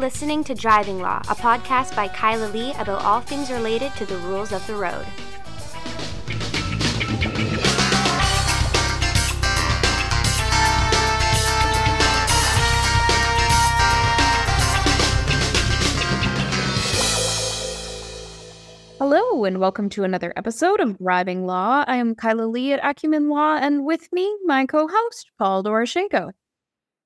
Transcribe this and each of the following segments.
You're listening to Driving Law, a podcast by Kyla Lee about all things related to the rules of the road. Hello, and welcome to another episode of Driving Law. I am Kyla Lee at Acumen Law, and with me, my co host, Paul Doroshenko.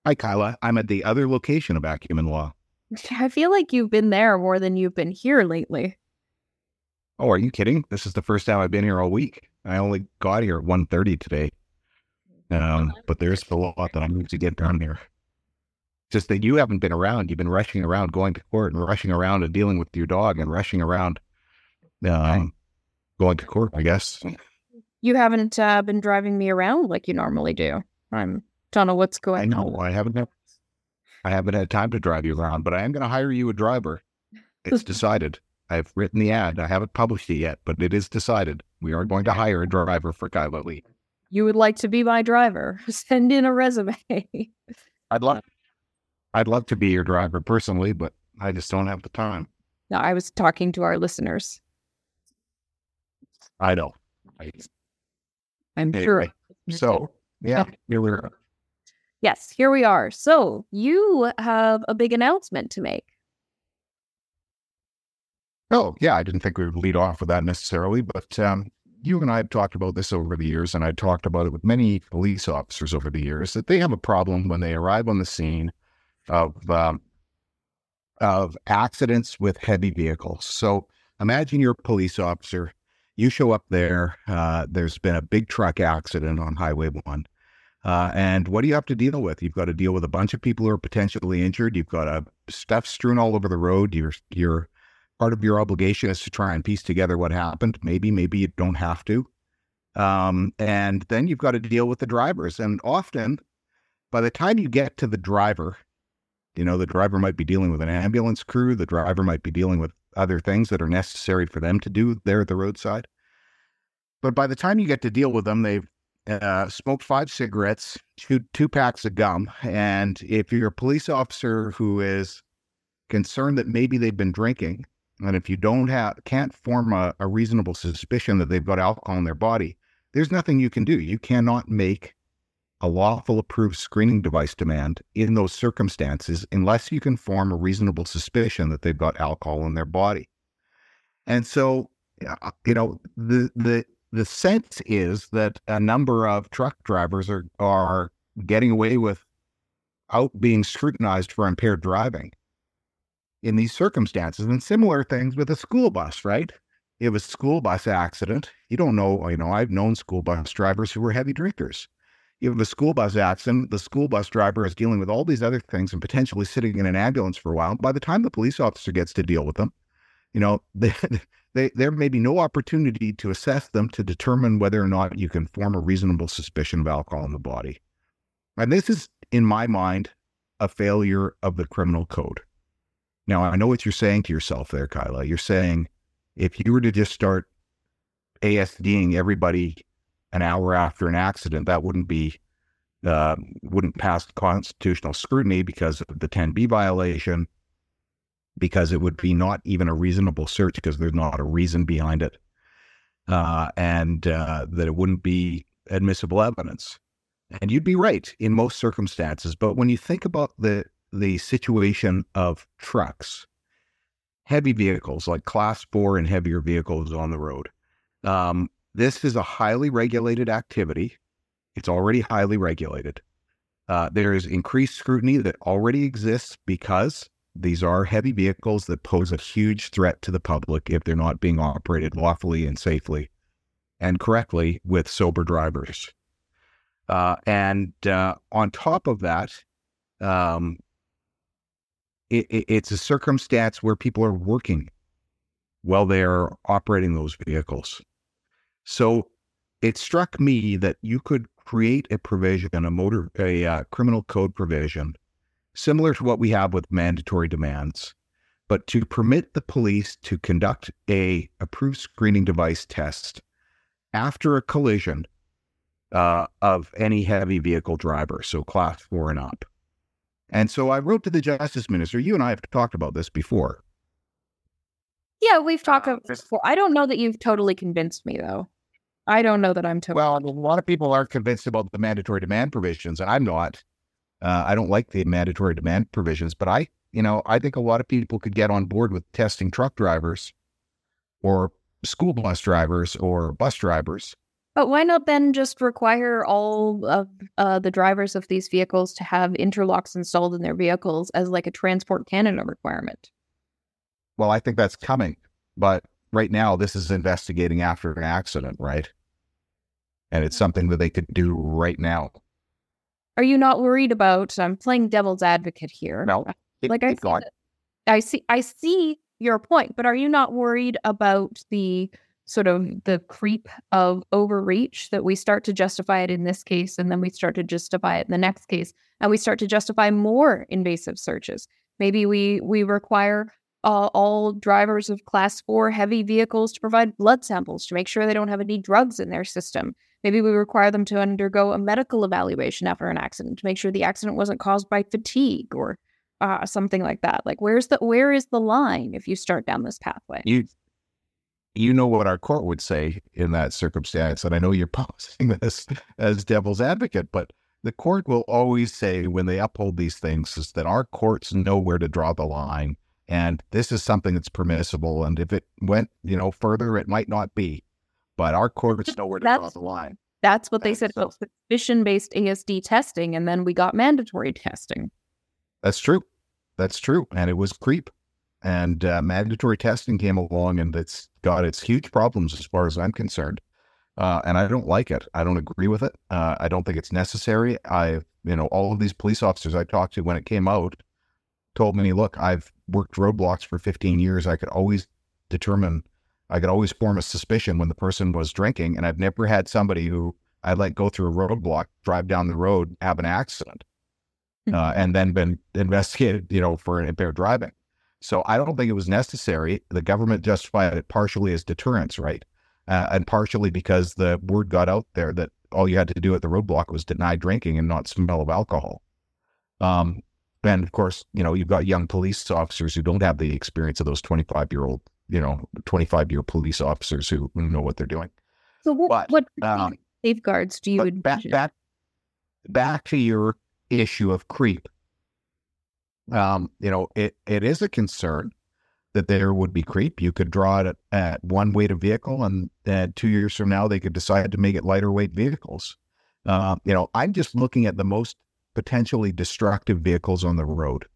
Hi, Kyla. I'm at the other location of Acumen Law. I feel like you've been there more than you've been here lately. Oh, are you kidding? This is the first time I've been here all week. I only got here at 1.30 today. Um, but there's a lot that I need to get done here. Just that you haven't been around. You've been rushing around, going to court and rushing around and dealing with your dog and rushing around um, going to court, I guess. You haven't uh, been driving me around like you normally do. I'm don't know what's going I know. on. I haven't had, I haven't had time to drive you around, but I am going to hire you a driver. It's decided. I've written the ad. I haven't published it yet, but it is decided. We are going to hire a driver for Kyla Lee. You would like to be my driver? Send in a resume. I'd love, uh I'd love to be your driver personally, but I just don't have the time. no, I was talking to our listeners. I know. I, I'm sure. so yeah, here we are. Yes, here we are. So you have a big announcement to make. Oh, yeah. I didn't think we would lead off with that necessarily, but um, you and I have talked about this over the years, and I talked about it with many police officers over the years that they have a problem when they arrive on the scene of um, of accidents with heavy vehicles. So imagine you're a police officer. You show up there. Uh, there's been a big truck accident on Highway One. Uh, and what do you have to deal with? You've got to deal with a bunch of people who are potentially injured. You've got uh, stuff strewn all over the road. You're you're part of your obligation is to try and piece together what happened. Maybe, maybe you don't have to. Um, and then you've got to deal with the drivers. And often, by the time you get to the driver, you know, the driver might be dealing with an ambulance crew. The driver might be dealing with other things that are necessary for them to do there at the roadside. But by the time you get to deal with them, they've uh, smoked five cigarettes, two two packs of gum. And if you're a police officer who is concerned that maybe they've been drinking, and if you don't have can't form a, a reasonable suspicion that they've got alcohol in their body, there's nothing you can do. You cannot make a lawful approved screening device demand in those circumstances unless you can form a reasonable suspicion that they've got alcohol in their body. And so, uh, you know, the the the sense is that a number of truck drivers are are getting away with out being scrutinized for impaired driving in these circumstances and similar things with a school bus, right? Have a school bus accident. You don't know, you know, I've known school bus drivers who were heavy drinkers. You have a school bus accident, the school bus driver is dealing with all these other things and potentially sitting in an ambulance for a while. By the time the police officer gets to deal with them, you know, they, they, there may be no opportunity to assess them to determine whether or not you can form a reasonable suspicion of alcohol in the body. And this is, in my mind, a failure of the criminal code. Now, I know what you're saying to yourself there, Kyla. You're saying if you were to just start ASDing everybody an hour after an accident, that wouldn't be uh, wouldn't pass constitutional scrutiny because of the 10B violation, because it would be not even a reasonable search because there's not a reason behind it, uh, and uh, that it wouldn't be admissible evidence. And you'd be right in most circumstances, but when you think about the the situation of trucks, heavy vehicles like class four and heavier vehicles on the road. Um, this is a highly regulated activity. It's already highly regulated. Uh, there is increased scrutiny that already exists because these are heavy vehicles that pose a huge threat to the public if they're not being operated lawfully and safely and correctly with sober drivers. Uh, and uh, on top of that, um, it, it, it's a circumstance where people are working while they are operating those vehicles. So it struck me that you could create a provision, a motor, a uh, criminal code provision, similar to what we have with mandatory demands, but to permit the police to conduct a approved screening device test after a collision uh, of any heavy vehicle driver, so class four and up. And so I wrote to the justice minister. You and I have talked about this before. Yeah, we've talked Uh, about this this- before. I don't know that you've totally convinced me, though. I don't know that I'm totally. Well, a lot of people aren't convinced about the mandatory demand provisions, and I'm not. Uh, I don't like the mandatory demand provisions, but I, you know, I think a lot of people could get on board with testing truck drivers or school bus drivers or bus drivers. But why not then just require all of uh, the drivers of these vehicles to have interlocks installed in their vehicles as like a Transport Canada requirement? Well, I think that's coming, but right now this is investigating after an accident, right? And it's something that they could do right now. Are you not worried about? I'm playing devil's advocate here. No, Keep- like I see, I see, I see your point, but are you not worried about the sort of the creep of overreach that we start to justify it in this case, and then we start to justify it in the next case, and we start to justify more invasive searches? Maybe we we require uh, all drivers of class four heavy vehicles to provide blood samples to make sure they don't have any drugs in their system. Maybe we require them to undergo a medical evaluation after an accident to make sure the accident wasn't caused by fatigue or uh, something like that. Like, where's the where is the line if you start down this pathway? You, you know what our court would say in that circumstance, and I know you're posing this as devil's advocate, but the court will always say when they uphold these things is that our courts know where to draw the line, and this is something that's permissible, and if it went, you know, further, it might not be, but our courts know where to draw the line. That's what they And said so- about suspicion based ASD testing, and then we got mandatory testing. That's true. That's true. And it was creep. And uh, mandatory testing came along and it's got its huge problems as far as I'm concerned. Uh, and I don't like it. I don't agree with it. Uh, I don't think it's necessary. I, you know, all of these police officers I talked to when it came out told me, look, I've worked roadblocks for 15 years. I could always determine, I could always form a suspicion when the person was drinking. And I've never had somebody who I let go through a roadblock, drive down the road, have an accident uh, and then been investigated, you know, for impaired driving. So I don't think it was necessary. The government justified it partially as deterrence, right? Uh, and partially because the word got out there that all you had to do at the roadblock was deny drinking and not smell of alcohol. Um, and of course, you know, you've got young police officers who don't have the experience of those 25 year old, you know, 25 year police officers who, who know what they're doing. So, what, But, what um, safeguards do you back, back, back to your issue of creep. Um, you know, it, it is a concern that there would be creep. You could draw it at, at one weight of vehicle, and then two years from now, they could decide to make it lighter weight vehicles. Uh, you know, I'm just looking at the most potentially destructive vehicles on the road.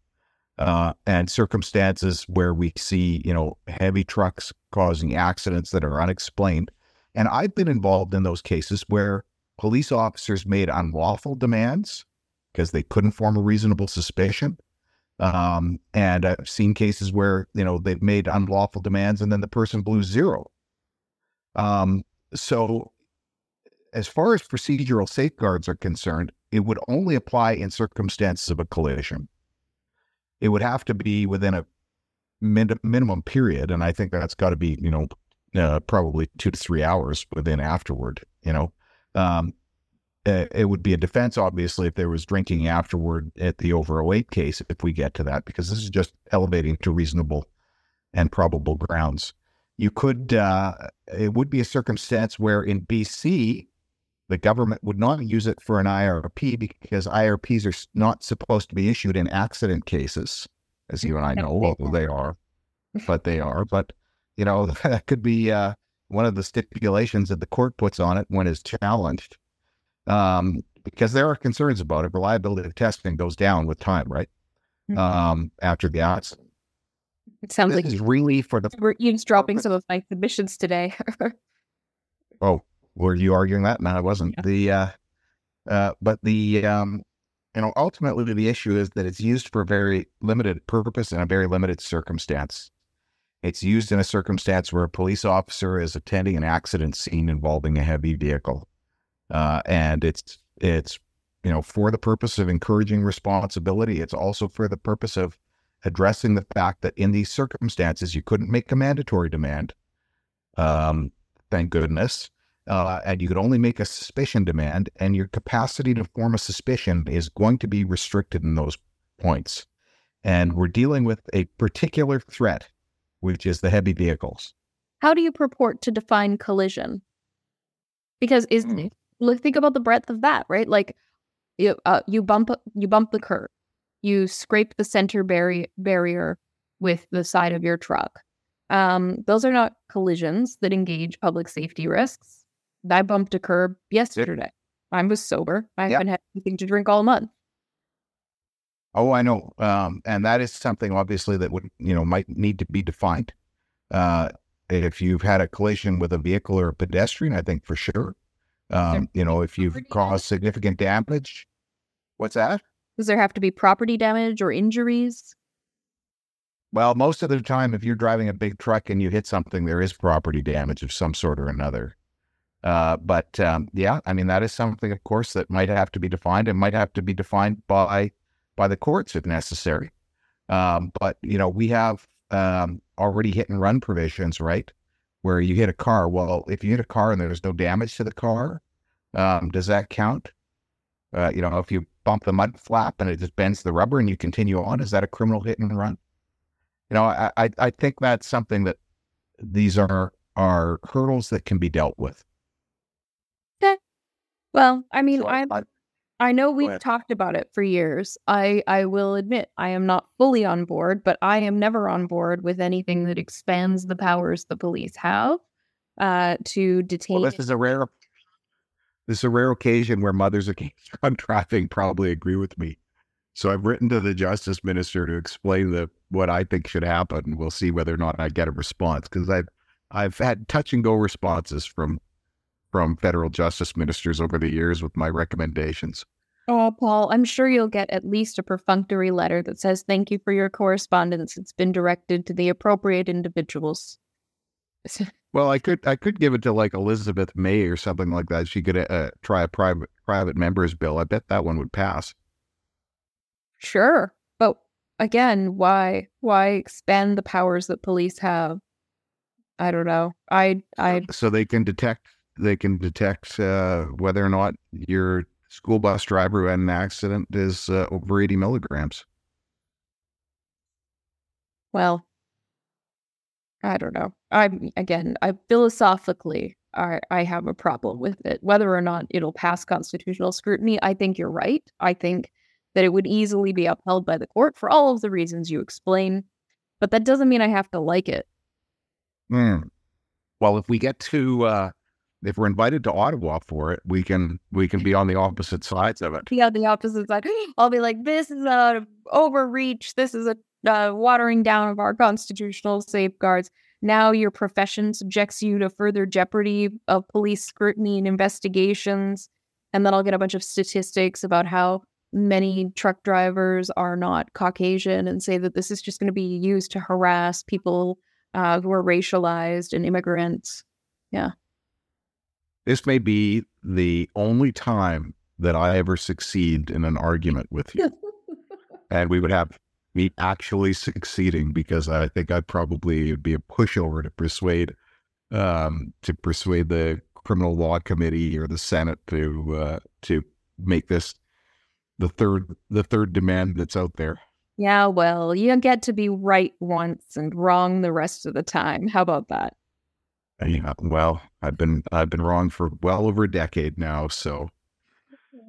Uh, and circumstances where we see, you know, heavy trucks causing accidents that are unexplained. And I've been involved in those cases where police officers made unlawful demands because they couldn't form a reasonable suspicion. Um, and I've seen cases where, you know, they've made unlawful demands and then the person blew zero. Um, so as far as procedural safeguards are concerned, it would only apply in circumstances of a collision. It would have to be within a min- minimum period, and I think that's got to be, you know, uh, probably two to three hours within afterward. You know, um, uh, it would be a defense, obviously, if there was drinking afterward at the over 08 case, if we get to that, because this is just elevating to reasonable and probable grounds. You could, uh, it would be a circumstance where in BC, the government would not use it for an IRP because IRPs are not supposed to be issued in accident cases, as you and I know, although they are, but they are. But, you know, that could be uh, one of the stipulations that the court puts on it when it's challenged. Um, because there are concerns about it. Reliability of testing goes down with time, right? Mhm. Um, after the accident. it sounds This like is really for the. we're eavesdropping some of my submissions today. Oh, were you arguing that? No, I wasn't. Yeah. The, uh, uh, but the, um, you know, ultimately the issue is that it's used for a very limited purpose in a very limited circumstance. It's used in a circumstance where a police officer is attending an accident scene involving a heavy vehicle, uh, and it's it's you know for the purpose of encouraging responsibility. It's also for the purpose of addressing the fact that in these circumstances you couldn't make a mandatory demand. Um, thank goodness. Uh, and you could only make a suspicion demand, and your capacity to form a suspicion is going to be restricted in those points. And we're dealing with a particular threat, which is the heavy vehicles. How do you purport to define collision? Because is Hmm. look think about the breadth of that, right? Like you uh, you bump you bump the curb, you scrape the center barrier barrier with the side of your truck. Um, those are not collisions that engage public safety risks. I bumped a curb yesterday. I was sober. I Yeah. haven't had anything to drink all month. Oh, I know. Um, and that is something obviously that would, you know, might need to be defined. Uh, if you've had a collision with a vehicle or a pedestrian, I think for sure. Um, you know, if you've caused significant damage, what's that? Does there have to be property damage or injuries? Well, most of the time, if you're driving a big truck and you hit something, there is property damage of some sort or another. Uh, but um, yeah, I mean, that is something, of course, that might have to be defined and might have to be defined by by the courts if necessary. Um, but you know, we have um, already hit and run provisions, right? Where you hit a car. Well, if you hit a car and there's no damage to the car, um, does that count? Uh, you know, if you bump the mud flap and it just bends the rubber and you continue on, is that a criminal hit and run? You know, I I, I think that's something that these are are hurdles that can be dealt with. Well, I mean, So I I- I know we've talked about it for years. I I will admit I am not fully on board, but I am never on board with anything that expands the powers the police have uh, to detain. Well, this is a rare this is a rare occasion where mothers against drug trafficking probably agree with me. So I've written to the justice minister to explain the what I think should happen. We'll see whether or not I get a response because I've I've had touch and go responses from from federal justice ministers over the years with my recommendations. oh, Paul, I'm sure you'll get at least a perfunctory letter that says thank you for your correspondence. It's been directed to the appropriate individuals. Well, I could I could give it to like Elizabeth May or something like that. She could uh, try a private private members bill. I bet that one would pass. Sure, but again, why why expand the powers that police have? I don't know. I I so they can detect they can detect uh, whether or not your school bus driver who had an accident is uh, over 80 milligrams. well, I don't know. I'm again, I philosophically I I have a problem with it. Whether or not it'll pass constitutional scrutiny, I think you're right. I think that it would easily be upheld by the court for all of the reasons you explain, but that doesn't mean I have to like it. Hmm. Well, if we get to uh, if we're invited to Ottawa for it, we can we can be on the opposite sides of it. be on the opposite side. I'll be like, this is a overreach. This is a uh, watering down of our constitutional safeguards. Now your profession subjects you to further jeopardy of police scrutiny and investigations. And then I'll get a bunch of statistics about how many truck drivers are not Caucasian and say that this is just going to be used to harass people uh, who are racialized and immigrants. This may be the only time that I ever succeed in an argument with you, and we would have me actually succeeding because I think I'd probably would be a pushover to persuade um, to persuade the criminal law committee or the Senate to uh, to make this the third the third demand that's out there. Yeah, well, you get to be right once and wrong the rest of the time. How about that? Yeah, well, I've been I've been wrong for well over a decade now, so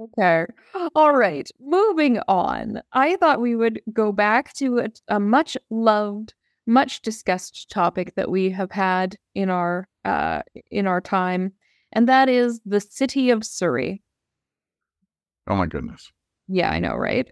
Okay. All right. Moving on. I thought we would go back to a, a much loved, much discussed topic that we have had in our uh in our time, and that is the city of Surrey. oh my goodness. Yeah, I know, right?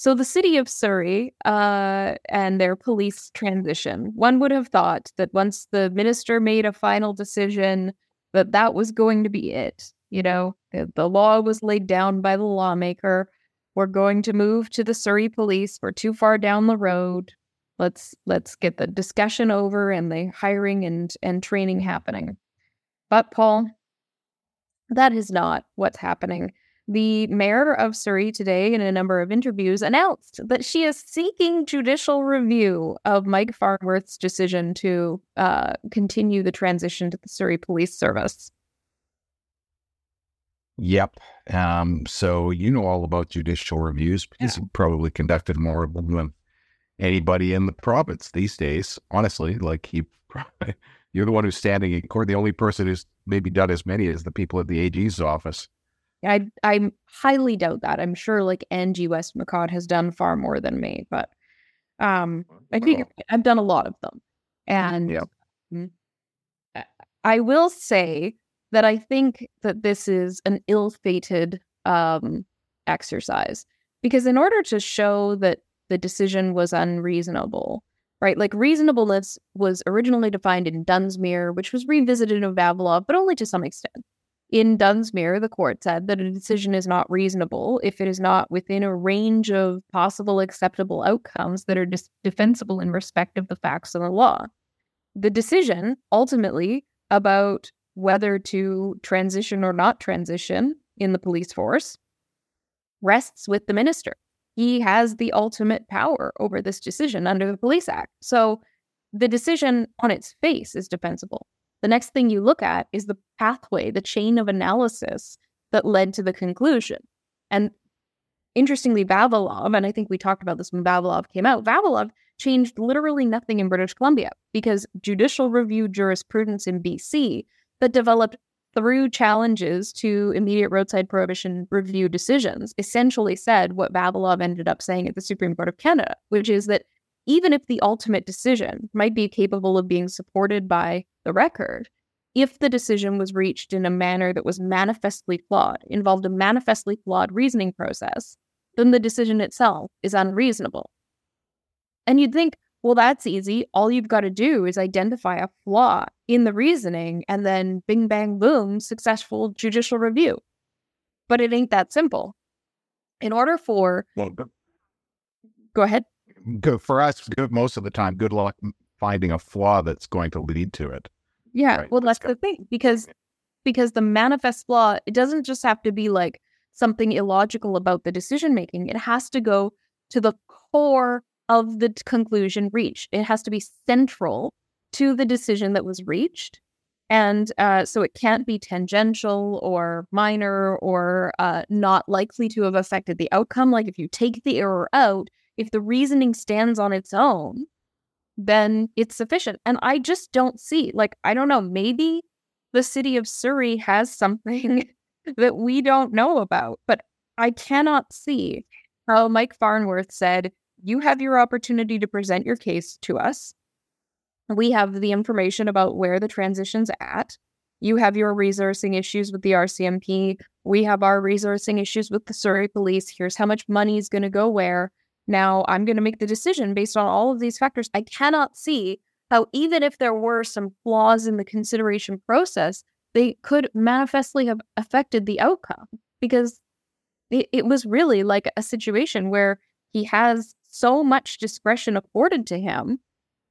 So the city of Surrey uh, and their police transition. One would have thought that once the minister made a final decision, that that was going to be it. You know, the, the law was laid down by the lawmaker. We're going to move to the Surrey police. We're too far down the road. Let's let's get the discussion over and the hiring and and training happening. But Paul, that is not what's happening. The mayor of Surrey today, in a number of interviews, announced that she is seeking judicial review of Mike Farnworth's decision to uh, continue the transition to the Surrey Police Service. Yep. Um, so you know all about judicial reviews because Yeah. you probably conducted more of them than anybody in the province these days. Honestly, like you, you're the one who's standing in court. The only person who's maybe done as many as the people at the AG's office. I I highly doubt that. I'm sure like Angie Westmacott has done far more than me, but um I think I've done a lot of them. And Yeah. Mm. I- I will say that I think that this is an ill-fated um exercise because in order to show that the decision was unreasonable, right? Like reasonableness was originally defined in Dunsmuir, which was revisited in Vavilov, but only to some extent. In Dunsmuir, the court said that a decision is not reasonable if it is not within a range of possible acceptable outcomes that are dis- defensible in respect of the facts and the law. The decision ultimately about whether to transition or not transition in the police force rests with the minister. He has the ultimate power over this decision under the Police Act. So the decision on its face is defensible. The next thing you look at is the pathway, the chain of analysis that led to the conclusion. And interestingly, Vavilov, and I think we talked about this when Vavilov came out, Vavilov changed literally nothing in British Columbia because judicial review jurisprudence in BC that developed through challenges to immediate roadside prohibition review decisions essentially said what Vavilov ended up saying at the Supreme Court of Canada, which is that even if the ultimate decision might be capable of being supported by the record, if the decision was reached in a manner that was manifestly flawed, involved a manifestly flawed reasoning process, then the decision itself is unreasonable. And you'd think, well, that's easy. All you've got to do is identify a flaw in the reasoning and then bing, bang, boom, successful judicial review. But it ain't that simple. In order for, Well, go ahead. good for us. Most of the time. Good luck finding a flaw that's going to lead to it. Yeah, Right, well, that's the thing because because the manifest flaw it doesn't just have to be like something illogical about the decision making. It has to go to the core of the conclusion reached. It has to be central to the decision that was reached, and uh, so it can't be tangential or minor or uh, not likely to have affected the outcome. Like if you take the error out, if the reasoning stands on its own, then it's sufficient. And I just don't see, like, I don't know, maybe the city of Surrey has something that we don't know about, but I cannot see how Mike Farnworth said, You have your opportunity to present your case to us. We have the information about where the transition's at. You have your resourcing issues with the RCMP. We have our resourcing issues with the Surrey police. Here's how much money is going to go where. Now I'm going to make the decision based on all of these factors. I cannot see how, even if there were some flaws in the consideration process, they could manifestly have affected the outcome because it, it was really like a situation where he has so much discretion afforded to him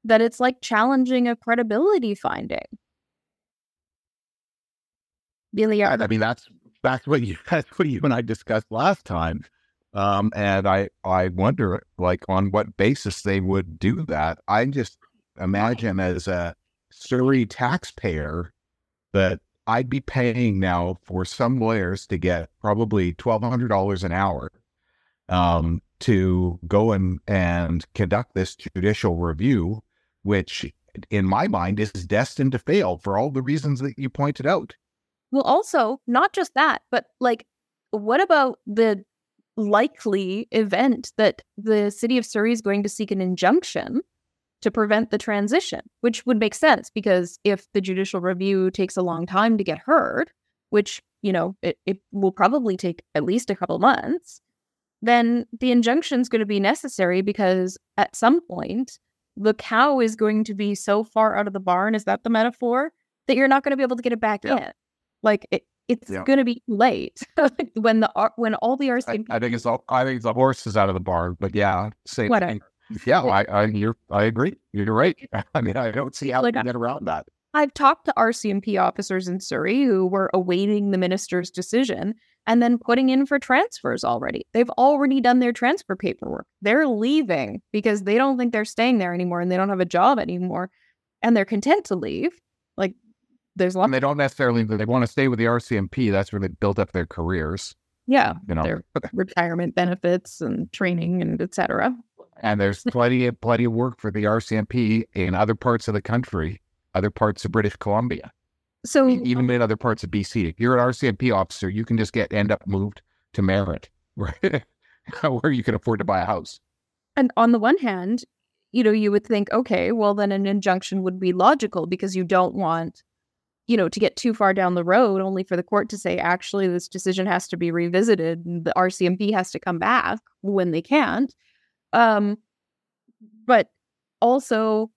that it's like challenging a credibility finding. I, I mean, that's that's what you that's what you and I discussed last time. Um, and I I wonder like on what basis they would do that. I just imagine as a Surrey taxpayer that I'd be paying now for some lawyers to get probably twelve hundred dollars an hour um, to go and and conduct this judicial review, which in my mind is destined to fail for all the reasons that you pointed out. Well, also, not just that, but like, what about the likely event that the city of Surrey is going to seek an injunction to prevent the transition, which would make sense because if the judicial review takes a long time to get heard, which, you know, it, it will probably take at least a couple months, then the injunction is going to be necessary because at some point, the cow is going to be so far out of the barn, is that the metaphor? That you're not going to be able to get it back Yeah. in. Like it, it's Yeah. going to be late when the when all the I, RCMP I think it's all, I think the horse is out of the barn, but yeah, same Whatever. thing. Yeah, I, I, you're, I agree. You're right. I mean, I don't see how Like, we can get around that. I've talked to RCMP officers in Surrey who were awaiting the minister's decision and then putting in for transfers already. They've already done their transfer paperwork. They're leaving because they don't think they're staying there anymore and they don't have a job anymore and they're content to leave. Like there's lots. And they don't necessarily they want to stay with the RCMP. That's where they built up their careers. Yeah, You know, their retirement benefits and training and etc. and there's plenty of plenty of work for the RCMP in other parts of the country, other parts of British Columbia, So even in other parts of BC. If you're an RCMP officer, you can just get end up moved to Merritt, where where you can afford to buy a house. And on the one hand, you know, you would think, okay, well, then an injunction would be logical because you don't want, you know, to get too far down the road only for the court to say, actually, this decision has to be revisited the RCMP has to come back when they can't. Um, but also,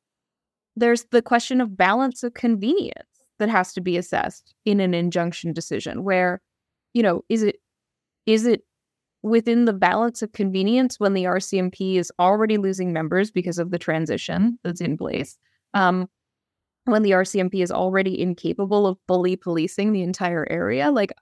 there's the question of balance of convenience that has to be assessed in an injunction decision where, you know, is it is it within the balance of convenience when the RCMP is already losing members because of the transition that's in place. Um, when the RCMP is already incapable of fully policing the entire area, like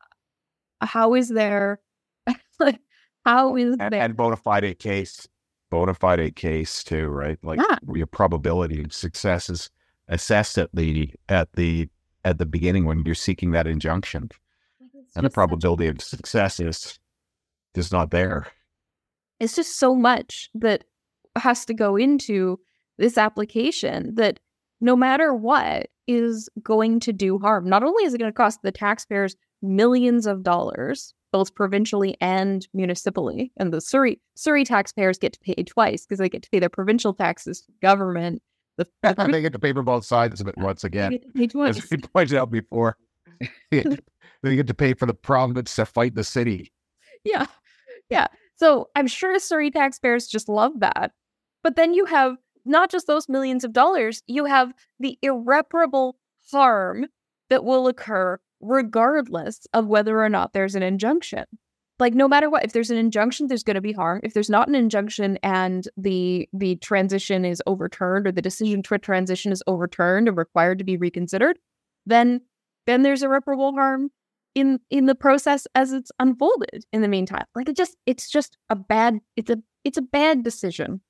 uh, how is there, like how is And, there? and bona fide case, bona fide case too, right? Like Yeah. your probability of success is assessed at the at the at the beginning when you're seeking that injunction, and the probability of success is just not there. it's just so much that has to go into this application that no matter what is going to do harm. Not only is it going to cost the taxpayers millions of dollars, both provincially and municipally, and the Surrey Surrey taxpayers get to pay twice because they get to pay their provincial taxes to government. The, the they get to pay for both sides of it once again, as we pointed out before. they get to pay for the province to fight the city. Yeah. Yeah. So I'm sure Surrey taxpayers just love that. But then you have not just those millions of dollars, you have the irreparable harm that will occur regardless of whether or not there's an injunction. Like no matter what, if there's an injunction, there's going to be harm. If there's not an injunction and the the transition is overturned or the decision to transition is overturned and required to be reconsidered, then then there's irreparable harm in in the process as it's unfolded in the meantime like it just it's just a bad it's a it's a bad decision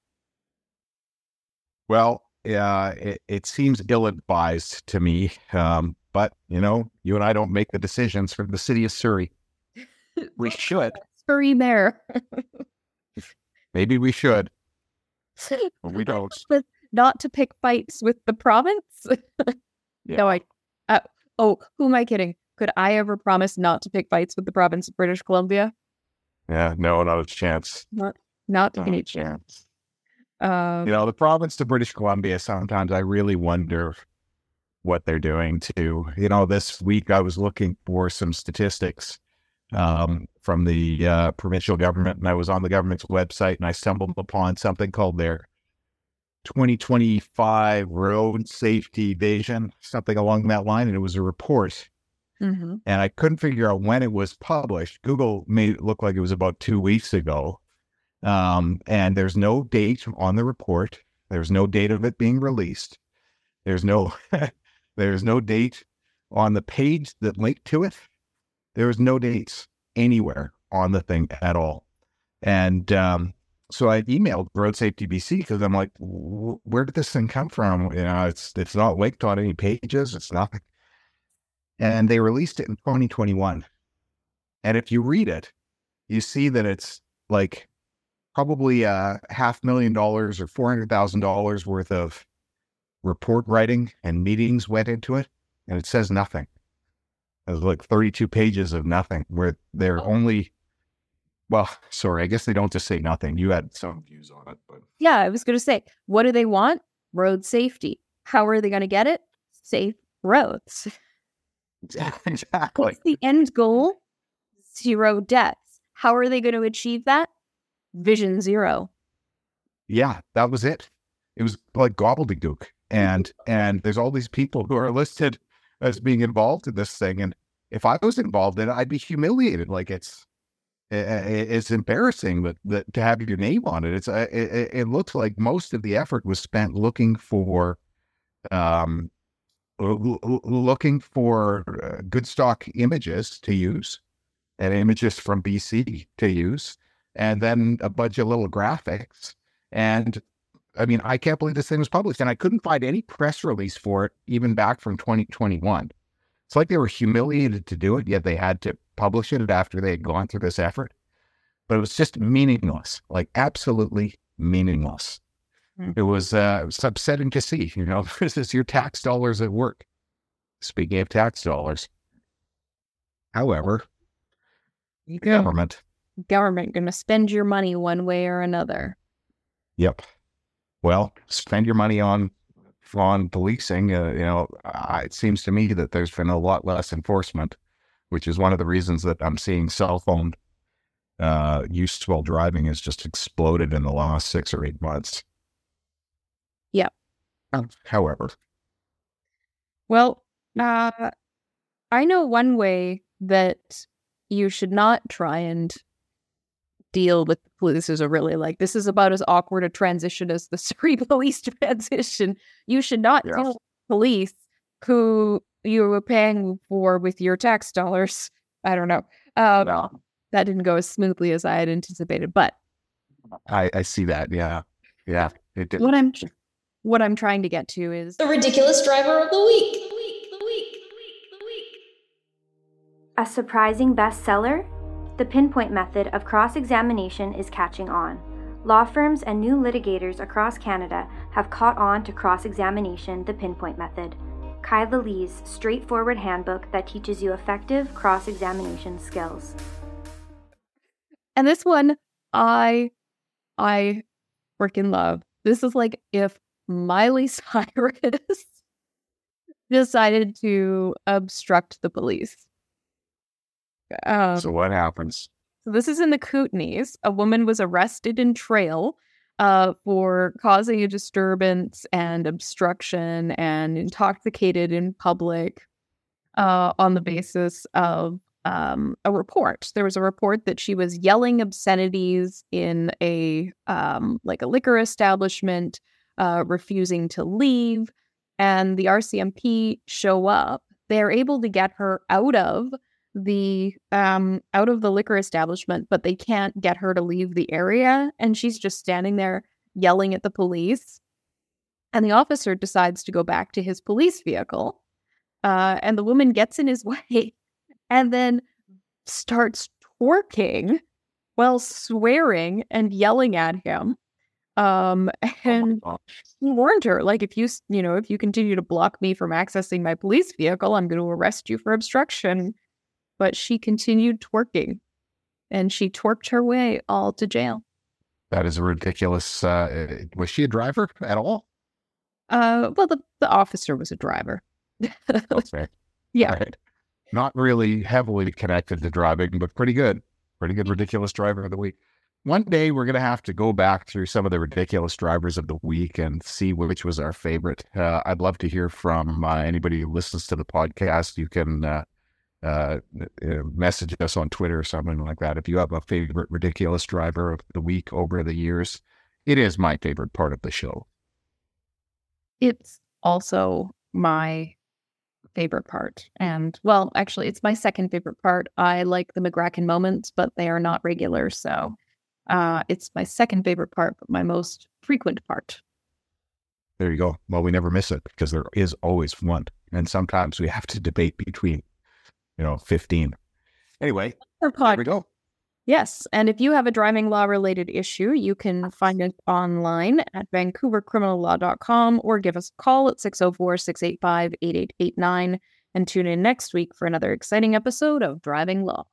Well, yeah, it, it seems ill advised to me. Um, but you know, you and I don't make the decisions for the city of Surrey. We should. Surrey mayor Maybe we should, but we don't. but not to pick fights with the province no i uh, oh who am i kidding could i ever promise not to pick fights with the province of british columbia Yeah, no, not a chance. not Not a any chance. Um You know, the province of British Columbia, sometimes I really wonder what they're doing to, you know, this week I was looking for some statistics um, from the uh, provincial government and I was on the government's website and I stumbled upon something called their 2025 road safety vision, something along that line. And it was a report mhm. and I couldn't figure out when it was published. Google made it look like it was about two weeks ago. Um, and there's no date on the report. There's no date of it being released. There's no there's no date on the page that linked to it. There's no dates anywhere on the thing at all. And um, so I emailed Road Safety BC because I'm like, where did this thing come from? You know, it's it's not linked on any pages. It's nothing and they released it in 2021. And if you read it, you see that it's like probably a half million dollars or four hundred thousand dollars worth of report writing and meetings went into it, and it says nothing. There's like 32 pages of nothing where they're Oh. only. Well, sorry, I guess they don't just say nothing. You had some views on it, but yeah i was going to say what do they want road safety how are they going to get it safe roads exactly. What's the end goal? Zero deaths. How are they going to achieve that? Vision zero. yeah, that was it. It was like gobbledygook, and and there's all these people who are listed as being involved in this thing, and if I was involved in it, I'd be humiliated. Like it's it's embarrassing that, that to have your name on it. It's uh, it, it- looks like most of the effort was spent looking for um looking for uh, good stock images to use and images from BC to use and then a bunch of little graphics and I mean, I can't believe this thing was published, and I couldn't find any press release for it, even back from 2021. It's like they were humiliated to do it, yet they had to publish it after they had gone through this effort. But it was just meaningless, like absolutely meaningless. Hmm. It was uh, it was upsetting to see. You know, this is your tax dollars at work. Speaking of tax dollars, however, government. Government going to spend your money one way or another. Yep. Well, spend your money on on policing. Uh, you know, uh, it seems to me that there's been a lot less enforcement, which is one of the reasons that I'm seeing cell phone uh, use while driving has just exploded in the last six or eight months. Yep. Um, however, Well, uh, I know one way that you should not try and deal with this is a really like this is about as awkward a transition as the Surrey police transition. You should not Yeah. deal with police who you were paying for with your tax dollars. I don't know. Um, well, that didn't go as smoothly as I had anticipated, but I, I see that. Yeah, yeah, it did. what I'm what I'm trying to get to is The ridiculous driver of the week. The week. The week. The week. The week. A surprising bestseller? The pinpoint method of cross examination is catching on. Law firms and new litigators across Canada have caught on to cross examination, the pinpoint method. Kyla Lee's straightforward handbook that teaches you effective cross examination skills. And this one, I, I freaking love. This is like if Miley Cyrus decided to obstruct the police. Um, so what happens? so this is in the Kootenays. A woman was arrested in Trail uh, for causing a disturbance and obstruction and intoxicated in public uh, on the basis of um, a report. There was a report that she was yelling obscenities in a um, like a liquor establishment, uh, refusing to leave, and the RCMP show up. They're able to get her out of the um out of the liquor establishment but they can't get her to leave the area and she's just standing there yelling at the police. And the officer decides to go back to his police vehicle uh and the woman gets in his way and then starts twerking while swearing and yelling at him um and Oh, he warned her like if you you know if you continue to block me from accessing my police vehicle i'm going to arrest you for obstruction but she continued twerking and she twerked her way all to jail that is a ridiculous. Uh, was she a driver at all? uh well the, the officer was a driver Okay. yeah Right. Not really heavily connected to driving, but pretty good. Pretty good ridiculous driver of the week. One day we're going to have to go back through some of the ridiculous drivers of the week and see which was our favorite. Uh, I'd love to hear from uh, anybody who listens to the podcast. You can uh, uh, message us on Twitter or something like that. If you have a favorite ridiculous driver of the week over the years, it is my favorite part of the show. it's also my favorite part and well actually it's my second favorite part i like the mcgracken moments but they are not regular so uh it's my second favorite part but my most frequent part There you go. Well, we never miss it because there is always one. And sometimes we have to debate between, you know, 15. Anyway, there we go. Yes, and if you have a driving law related issue, you can find it online at vancouvercriminallaw.com or give us a call at 604 685 8889 and tune in next week for another exciting episode of Driving Law.